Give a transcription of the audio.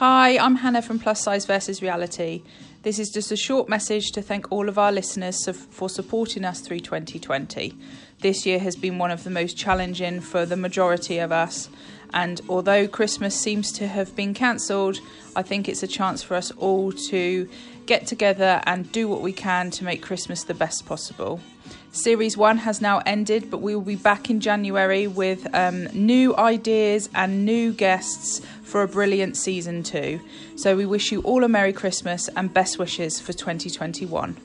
Hi, I'm Hannah from Plus Size versus Reality. This is just a short message to thank all of our listeners for supporting us through 2020. This year has been one of the most challenging for the majority of us, and although Christmas seems to have been cancelled, I think it's a chance for us all to get together and do what we can to make Christmas the best possible. Series 1 has now ended, but we will be back in January with um, new ideas and new guests for a brilliant season 2. So we wish you all a Merry Christmas and best wishes for 2021.